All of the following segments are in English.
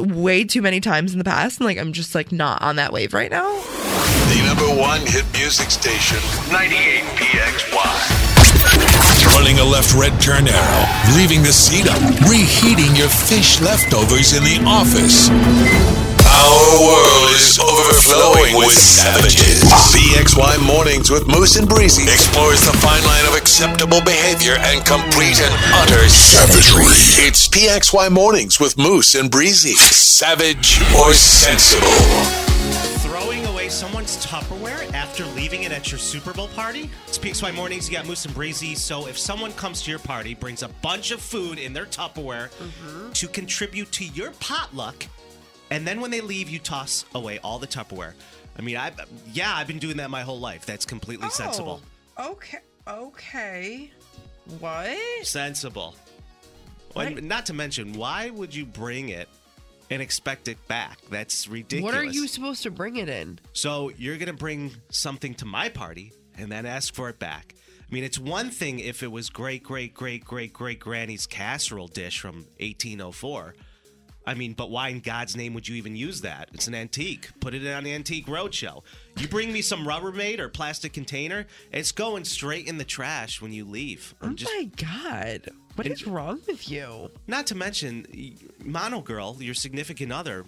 Way too many times in the past, and like I'm just like not on that wave right now. The number one hit music station, 98 PXY. Running a left red turn arrow, leaving the seat up, reheating your fish leftovers in the office. Our world is overflowing with savages. PXY Mornings with Moose and Breezy explores the fine line of acceptable behavior and complete and utter savagery. It's PXY Mornings with Moose and Breezy. Savage or sensible? Throwing away someone's Tupperware after leaving it at your Super Bowl party? It's PXY Mornings. You got Moose and Breezy. So if someone comes to your party, brings a bunch of food in their Tupperware mm-hmm. to contribute to your potluck, and then when they leave, you toss away all the Tupperware. I mean, I yeah, I've been doing that my whole life. That's completely oh, sensible. Oh, okay. Okay. What? Sensible. And not to mention, why would you bring it and expect it back? That's ridiculous. What are you supposed to bring it in? So you're gonna bring something to my party and then ask for it back. I mean, it's one thing if it was great, great, great, great, great granny's casserole dish from 1804. I mean, but why in God's name would you even use that? It's an antique. Put it on the antique roadshow. You bring me some Rubbermaid or plastic container, it's going straight in the trash when you leave. Oh just my god. What is wrong with you? not to mention, Mono Girl, your significant other,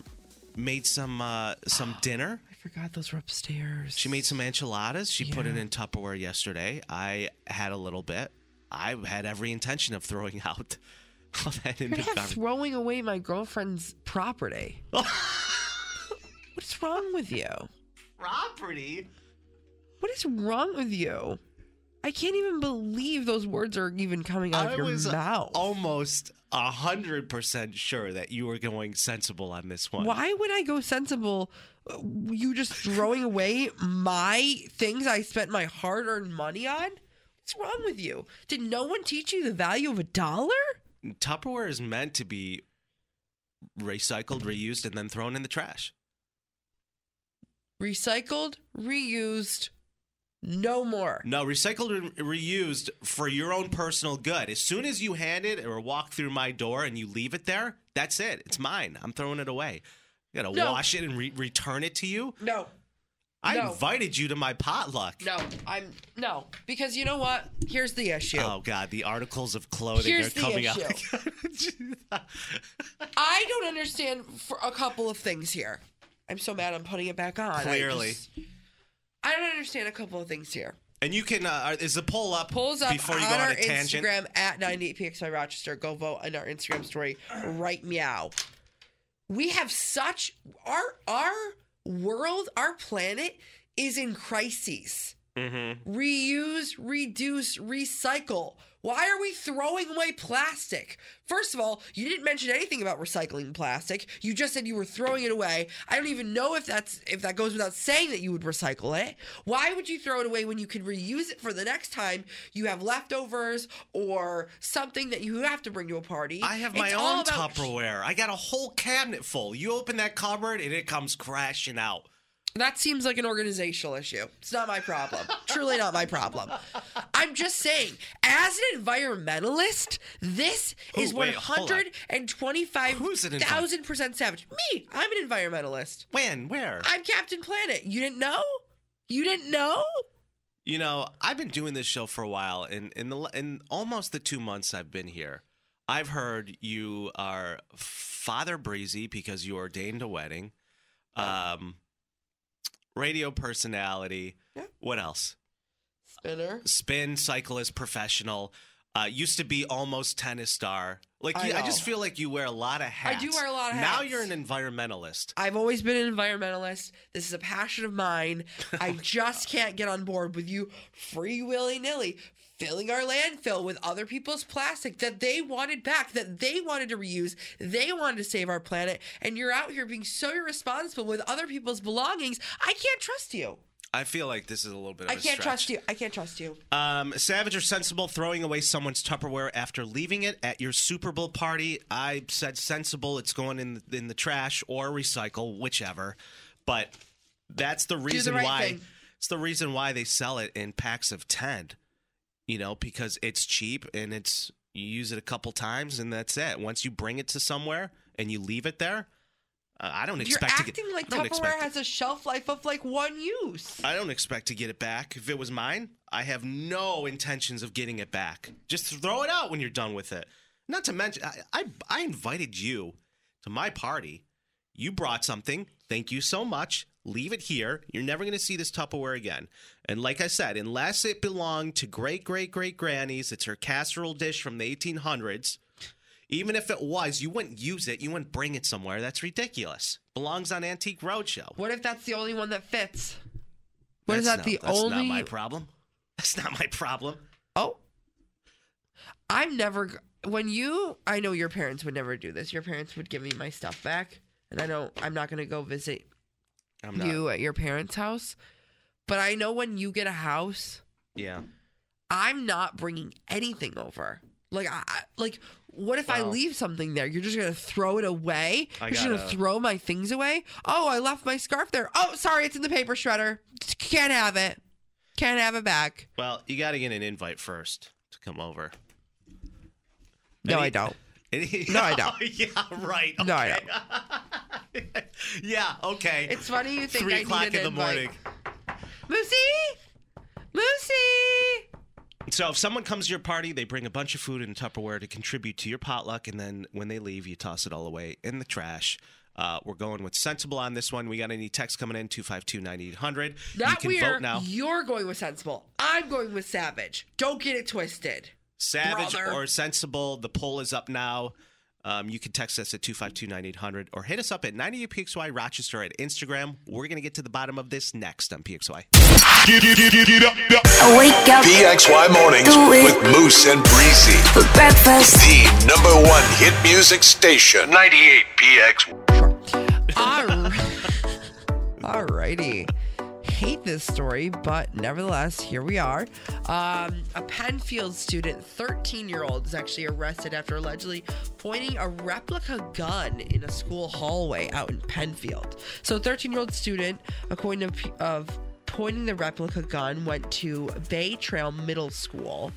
made some uh, some dinner. I forgot those were upstairs. She made some enchiladas. She put it in Tupperware yesterday. I had a little bit. I had every intention of throwing out all that You're into not throwing away my girlfriend's property. What's wrong with you? Property. What is wrong with you? I can't even believe those words are even coming out I of your was mouth. almost a hundred percent sure that you were going sensible on this one. Why would I go sensible? Uh, You just throwing away my things I spent my hard earned money on? What's wrong with you? Did no one teach you the value of a dollar? Tupperware is meant to be recycled, reused, and then thrown in the trash. Recycled, reused, no more. No, recycled and reused for your own personal good. As soon as you hand it or walk through my door and you leave it there, that's it. It's mine. I'm throwing it away. You gotta No. wash it and re- return it to you. No, I No. invited you to my potluck. no, I'm no because you know what? Here's the issue. Oh God, the articles of clothing Here's are coming issue. out. I don't understand for a couple of things here. I'm so mad I'm putting it back on. I Clearly. just- I don't understand a couple of things here. and you can. Uh, is the poll up? Pulls up before on you go on our a tangent. Instagram at 98pxy Rochester. Go vote on our Instagram story right meow. We have such our our world, our planet is in crises. Mm-hmm. Reuse, reduce, recycle. Why are we throwing away plastic? First of all, you didn't mention anything about recycling plastic. You just said you were throwing it away. I don't even know if that's if that goes without saying that you would recycle it. Why would you throw it away when you could reuse it for the next time you have leftovers or something that you have to bring to a party? I have my It's own about- Tupperware. I got a whole cabinet full. You open that cupboard and it comes crashing out. That seems like an organizational issue. It's not my problem. Truly not my problem. I'm just saying, as an environmentalist, this is Who- wait, hold on. Who's an envi- 125,000% savage. Me, I'm an environmentalist. When? Where? I'm Captain Planet. You didn't know? You didn't know? You know, I've been doing this show for a while, and in the in almost the two months I've been here, I've heard you are Father Breezy because you ordained a wedding. Um, radio personality. Yeah. What else? Spinner. Spin cyclist professional. Uh, used to be almost tennis star. Like I you, I, just feel like you wear a lot of hats. I do wear a lot of hats. Now you're an environmentalist. I've always been an environmentalist. This is a passion of mine. I just can't get on board with you free willy nilly filling our landfill with other people's plastic that they wanted back, that they wanted to reuse, they wanted to save our planet, and you're out here being so irresponsible with other people's belongings. I can't trust you. I feel like this is a little bit of I can't trust you. I can't trust you. Um, savage or sensible throwing away someone's Tupperware after leaving it at your Super Bowl party? I said sensible. It's going in the, in the trash or recycle, whichever. But that's the reason right why. thing. It's the reason why they sell it in packs of ten. You know, because it's cheap and it's you use it a couple times and that's it. Once you bring it to somewhere and you leave it there, uh, I don't You're expect to acting get. like Tupperware has a shelf life of like one use. I don't expect to get it back. If it was mine, I have no intentions of getting it back. Just throw it out when you're done with it. Not to mention, I, I, I invited you to my party. You brought something. Thank you so much. Leave it here. You're never going to see this Tupperware again. And like I said, unless it belonged to great, great, great grannies, it's her casserole dish from the 1800s. Even if it was, you wouldn't use it. You wouldn't bring it somewhere. That's ridiculous. Belongs on Antique Roadshow. What if that's the only one that fits? What is That's that not- the that's only not my problem. That's not my problem. Oh. I'm never when you I know your parents would never do this. Your parents would give me my stuff back. And I don't I'm not going to go visit you at your parents' house. But I know when you get a house, Yeah. I'm not bringing anything over. Like I like what if I leave something there? You're just going to throw it away? I You're just going to gotta- throw my things away? Oh, I left my scarf there. Oh, sorry, it's in the paper shredder. Can't have it. Can't have it back. Well, you got to get an invite first to come over. No, Any- I don't. Any- No, I don't. yeah, right. No, I okay. yeah, okay. It's funny you think Three I o'clock need an in the invite. morning. Lucy, Lucy. So if someone comes to your party, they bring a bunch of food in Tupperware to contribute to your potluck, and then when they leave, you toss it all away in the trash. Uh, we're going with sensible on this one. We got any text coming in 252-9800. you Not can weird. vote now. You're going with sensible. I'm going with savage. Don't get it twisted. Savage Brother. or sensible. The poll is up now. Um, you can text us at 252-9800 or hit us up at 98PXY Rochester at Instagram. We're going to get to the bottom of this next on PXY. I wake up PXY Mornings with Moose and Breezy. for breakfast. The number one hit music station. 98 PX. All righty. Hate this story, but nevertheless, here we are. Um, a Penfield student, 13 year old, is actually arrested after allegedly pointing a replica gun in a school hallway out in Penfield. So, 13 year old student, according to of pointing the replica gun, went to Bay Trail Middle School,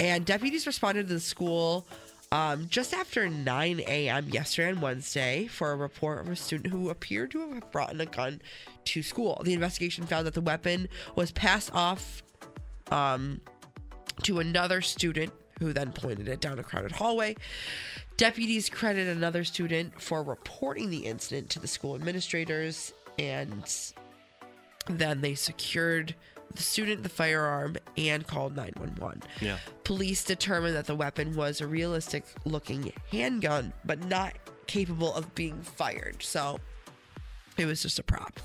and deputies responded to the school um, just after 9 a.m. yesterday and Wednesday for a report of a student who appeared to have brought in a gun to school. The investigation found that the weapon was passed off um, to another student who then pointed it down a crowded hallway. Deputies credit another student for reporting the incident to the school administrators and then they secured the student the firearm and called 911. Yeah. Police determined that the weapon was a realistic looking handgun, but not capable of being fired. So it was just a prop.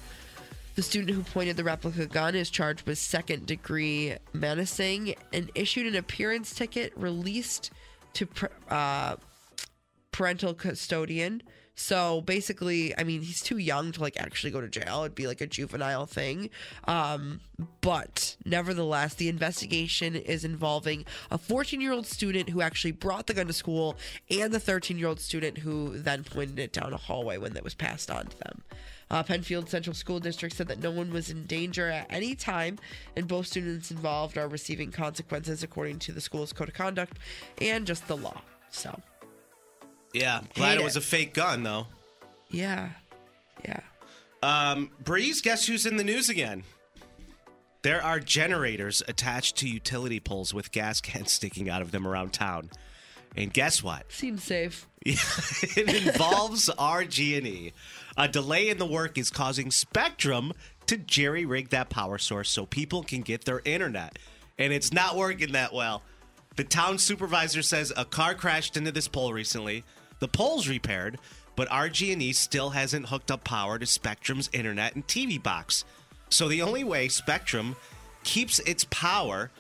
The student who pointed the replica gun is charged with second degree menacing and issued an appearance ticket released to pr- uh, parental custodian. So basically, I mean, he's too young to like actually go to jail. It'd be like a juvenile thing. Um, but nevertheless, the investigation is involving a 14 year old student who actually brought the gun to school and the 13 year old student who then pointed it down a hallway when it was passed on to them. Uh, Penfield Central School District said that no one was in danger at any time, and both students involved are receiving consequences according to the school's code of conduct and just the law. So, Yeah. Glad Hate it was it. a fake gun, though. yeah, yeah. Um, Breeze, guess who's in the news again? There are generators attached to utility poles with gas cans sticking out of them around town. And guess what? Seems safe. it involves RG&E. A delay in the work is causing Spectrum to jerry rig that power source so people can get their internet. And it's not working that well. The town supervisor says a car crashed into this pole recently. The pole's repaired, but RG&E still hasn't hooked up power to Spectrum's internet and TV box. So the only way Spectrum keeps its power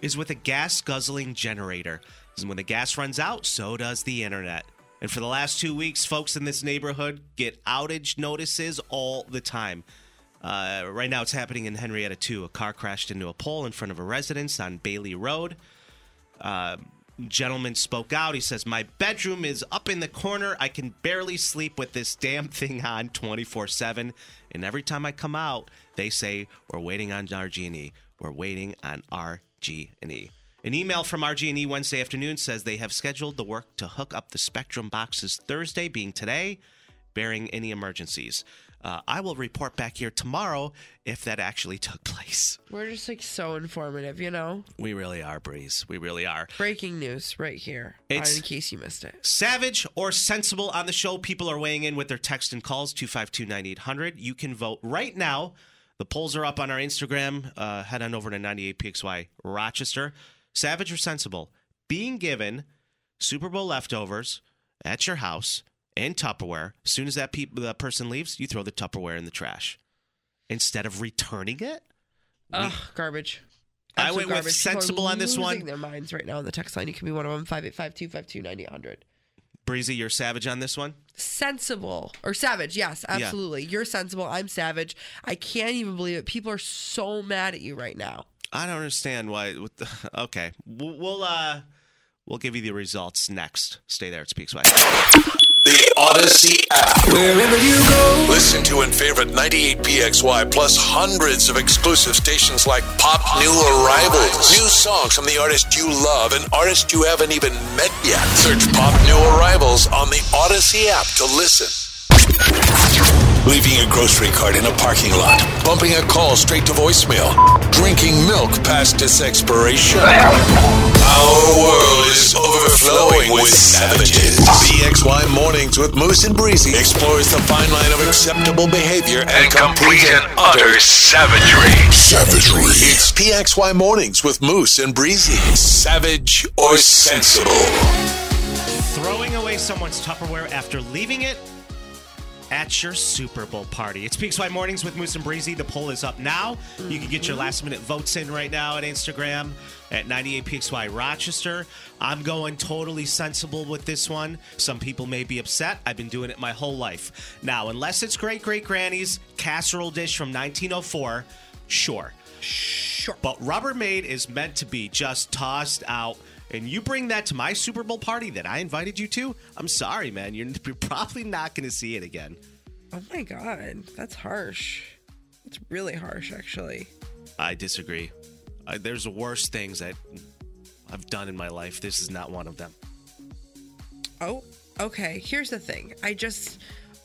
is with a gas guzzling generator. And when the gas runs out, so does the internet. And for the last two weeks, folks in this neighborhood get outage notices all the time. Uh, right now, it's happening in Henrietta too. A car crashed into a pole in front of a residence on Bailey Road. Uh, gentleman spoke out. He says, "My bedroom is up in the corner. I can barely sleep with this damn thing on 24/7. And every time I come out, they say we're waiting on RG&E. We're waiting on RG&E." An email from RG&E Wednesday afternoon says they have scheduled the work to hook up the Spectrum boxes Thursday, being today, bearing any emergencies. Uh, I will report back here tomorrow if that actually took place. We're just like so informative, you know? We really are, Breeze. We really are. Breaking news right here. It's- in case you missed it. Savage or sensible on the show. People are weighing in with their text and calls 252 9800. You can vote right now. The polls are up on our Instagram. Uh, head on over to 98PXY Rochester. Savage or sensible? Being given Super Bowl leftovers at your house and Tupperware. As soon as that, peop that person leaves, you throw the Tupperware in the trash instead of returning it. Ugh, garbage. I Absolute went with garbage. People are sensible on this one. losing their minds right now on the text line. You can be one of them. 585-252-9800. Breezy, you're savage on this one. Sensible or savage? Yes, absolutely. You're sensible. I'm savage. I can't even believe it. People are so mad at you right now. I don't understand why. With the, okay, we'll we'll, uh, we'll give you the results next. Stay there. It speaks West. The Audacy app. Wherever you go. Listen to and favorite 98PXY plus hundreds of exclusive stations like Pop New Arrivals. New songs from the artist you love and artists you haven't even met yet. Search Pop New Arrivals on the Audacy app to listen. Leaving your grocery cart in a parking lot, bumping a call straight to voicemail, drinking milk past its expiration. Our world is overflowing with savages. PXY Mornings with Moose and Breezy explores the fine line of acceptable behavior and, complete and utter savagery. Savagery. It's PXY Mornings with Moose and Breezy. Savage or sensible? Throwing away someone's Tupperware after leaving it at your Super Bowl party. It's PXY Mornings with Moose and Breezy. The poll is up now. You can get your mm-hmm. last minute votes in right now at Instagram at 98PXY Rochester. I'm going totally sensible with this one. Some people may be upset. I've been doing it my whole life. Now, unless it's great great granny's casserole dish from 1904, sure. Sure. But Rubbermaid is meant to be just tossed out. And you bring that to my Super Bowl party that I invited you to, I'm sorry, man. You're you're probably not going to see it again. Oh my god, that's harsh. It's really harsh, actually. I disagree. I, there's worse things that I've done in my life. This is not one of them. Oh, okay. Here's the thing. I just,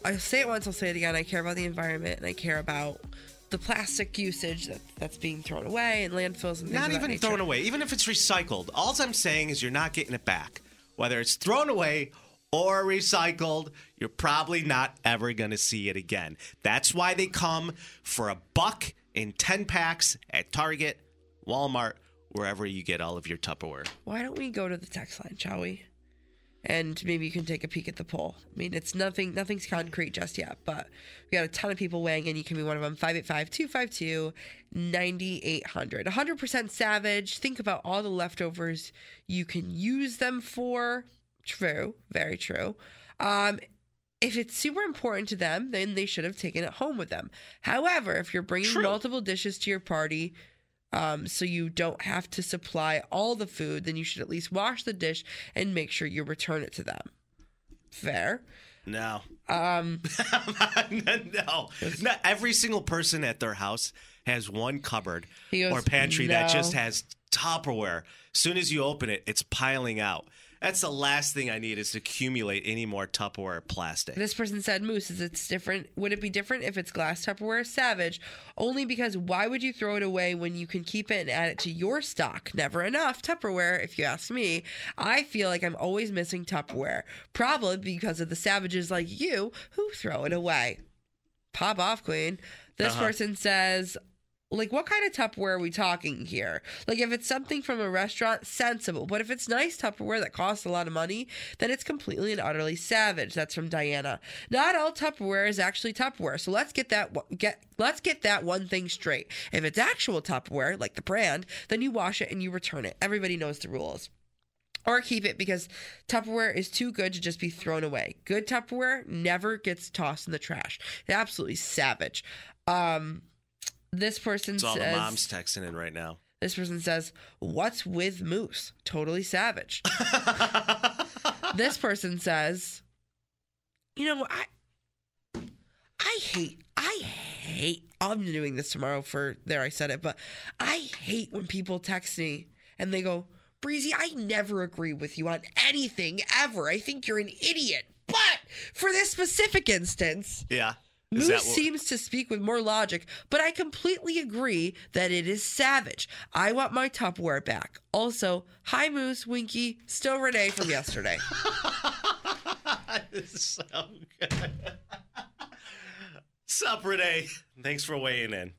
I'll say it once, I'll say it again. I care about the environment and I care about the plastic usage that, that's being thrown away and landfills and things Not even thrown away. Even if it's recycled, all I'm saying is you're not getting it back. Whether it's thrown away or recycled, you're probably not ever going to see it again. That's why they come for a buck in 10 packs at Target, Walmart, wherever you get all of your Tupperware. Why don't we go to the text line, shall we? And maybe you can take a peek at the poll. I mean, it's nothing, nothing's concrete just yet, but we got a ton of people weighing in. You can be one of them. 585 252 9800. 100% savage. Think about all the leftovers you can use them for. True. Very true. Um, if it's super important to them, then they should have taken it home with them. However, if you're bringing True. multiple dishes to your party, um, so you don't have to supply all the food, then you should at least wash the dish and make sure you return it to them. Fair. No. Um, no. Not every single person at their house has one cupboard goes, or pantry that just has Tupperware. As soon as you open it, it's piling out. That's the last thing I need is to accumulate any more Tupperware plastic. This person said, Moose, is it's different? Would it be different if it's glass Tupperware? Savage. Only because why would you throw it away when you can keep it and add it to your stock? Never enough Tupperware, if you ask me. I feel like I'm always missing Tupperware. Probably because of the savages like you who throw it away. Pop off, Queen. This Uh-huh. person says, like what kind of Tupperware are we talking here? Like if it's something from a restaurant, sensible. But if it's nice Tupperware that costs a lot of money, then it's completely and utterly savage. That's from Diana. Not all Tupperware is actually Tupperware. So let's get that get let's get that one thing straight. If it's actual Tupperware, like the brand, then you wash it and you return it. Everybody knows the rules. Or keep it because Tupperware is too good to just be thrown away. Good Tupperware never gets tossed in the trash. They're absolutely savage. Um, this person It's all the says. moms texting in right now. This person says, "What's with Moose? Totally savage." this person says, "You know, I, I hate, I hate. I'm doing this tomorrow for there. I said it, but I hate when people text me and they go, Breezy, I never agree with you on anything ever. I think you're an idiot. But for this specific instance." Yeah. Is Moose what- seems to speak with more logic, but I completely agree that it is savage. I want my Tupperware back. Also, hi Moose, Winky, still Renee from yesterday. so good. Sup, Renee? Thanks for weighing in.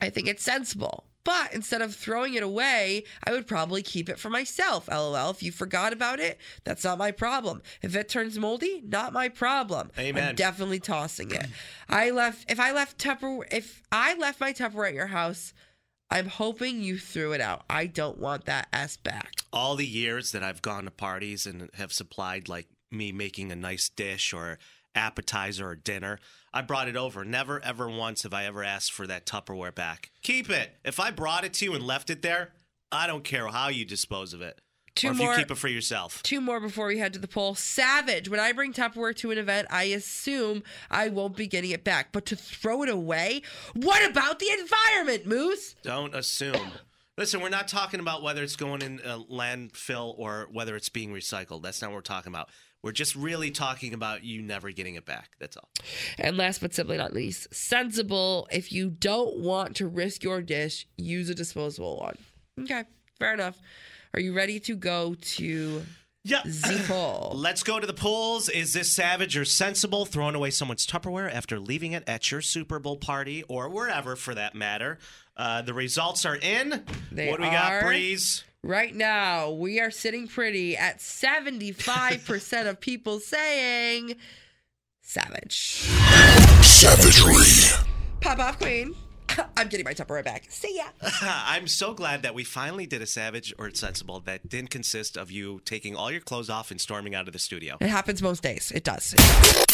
I think it's sensible. But instead of throwing it away, I would probably keep it for myself. LOL. If you forgot about it, that's not my problem. If it turns moldy, not my problem. Amen. I'm definitely tossing it. I left if I left Tupperware if I left my Tupperware at your house, I'm hoping you threw it out. I don't want that S back. All the years that I've gone to parties and have supplied like me making a nice dish or appetizer or dinner, I brought it over. Never ever once have I ever asked for that Tupperware back. Keep it. If I brought it to you and left it there, I don't care how you dispose of it. Two or if more- you keep it for yourself. Two more before we head to the poll. Savage. When I bring Tupperware to an event, I assume I won't be getting it back. But to throw it away? What about the environment, Moose? Don't assume. Listen, we're not talking about whether it's going in a landfill or whether it's being recycled. That's not what we're talking about. We're just really talking about you never getting it back. That's all. And last but simply not least, sensible. If you don't want to risk your dish, use a disposable one. Okay, fair enough. Are you ready to go to Yeah. the poll? Let's go to the polls. Is this savage or sensible throwing away someone's Tupperware after leaving it at your Super Bowl party or wherever for that matter? Uh, the results are in. They what do we got. Breeze? Right now, we are sitting pretty at 75% of people saying savage. Savagery. Pop off, Queen. I'm getting my Tupperware back. See ya. I'm so glad that we finally did a savage or sensible that didn't consist of you taking all your clothes off and storming out of the studio. It happens most days. It does. It does.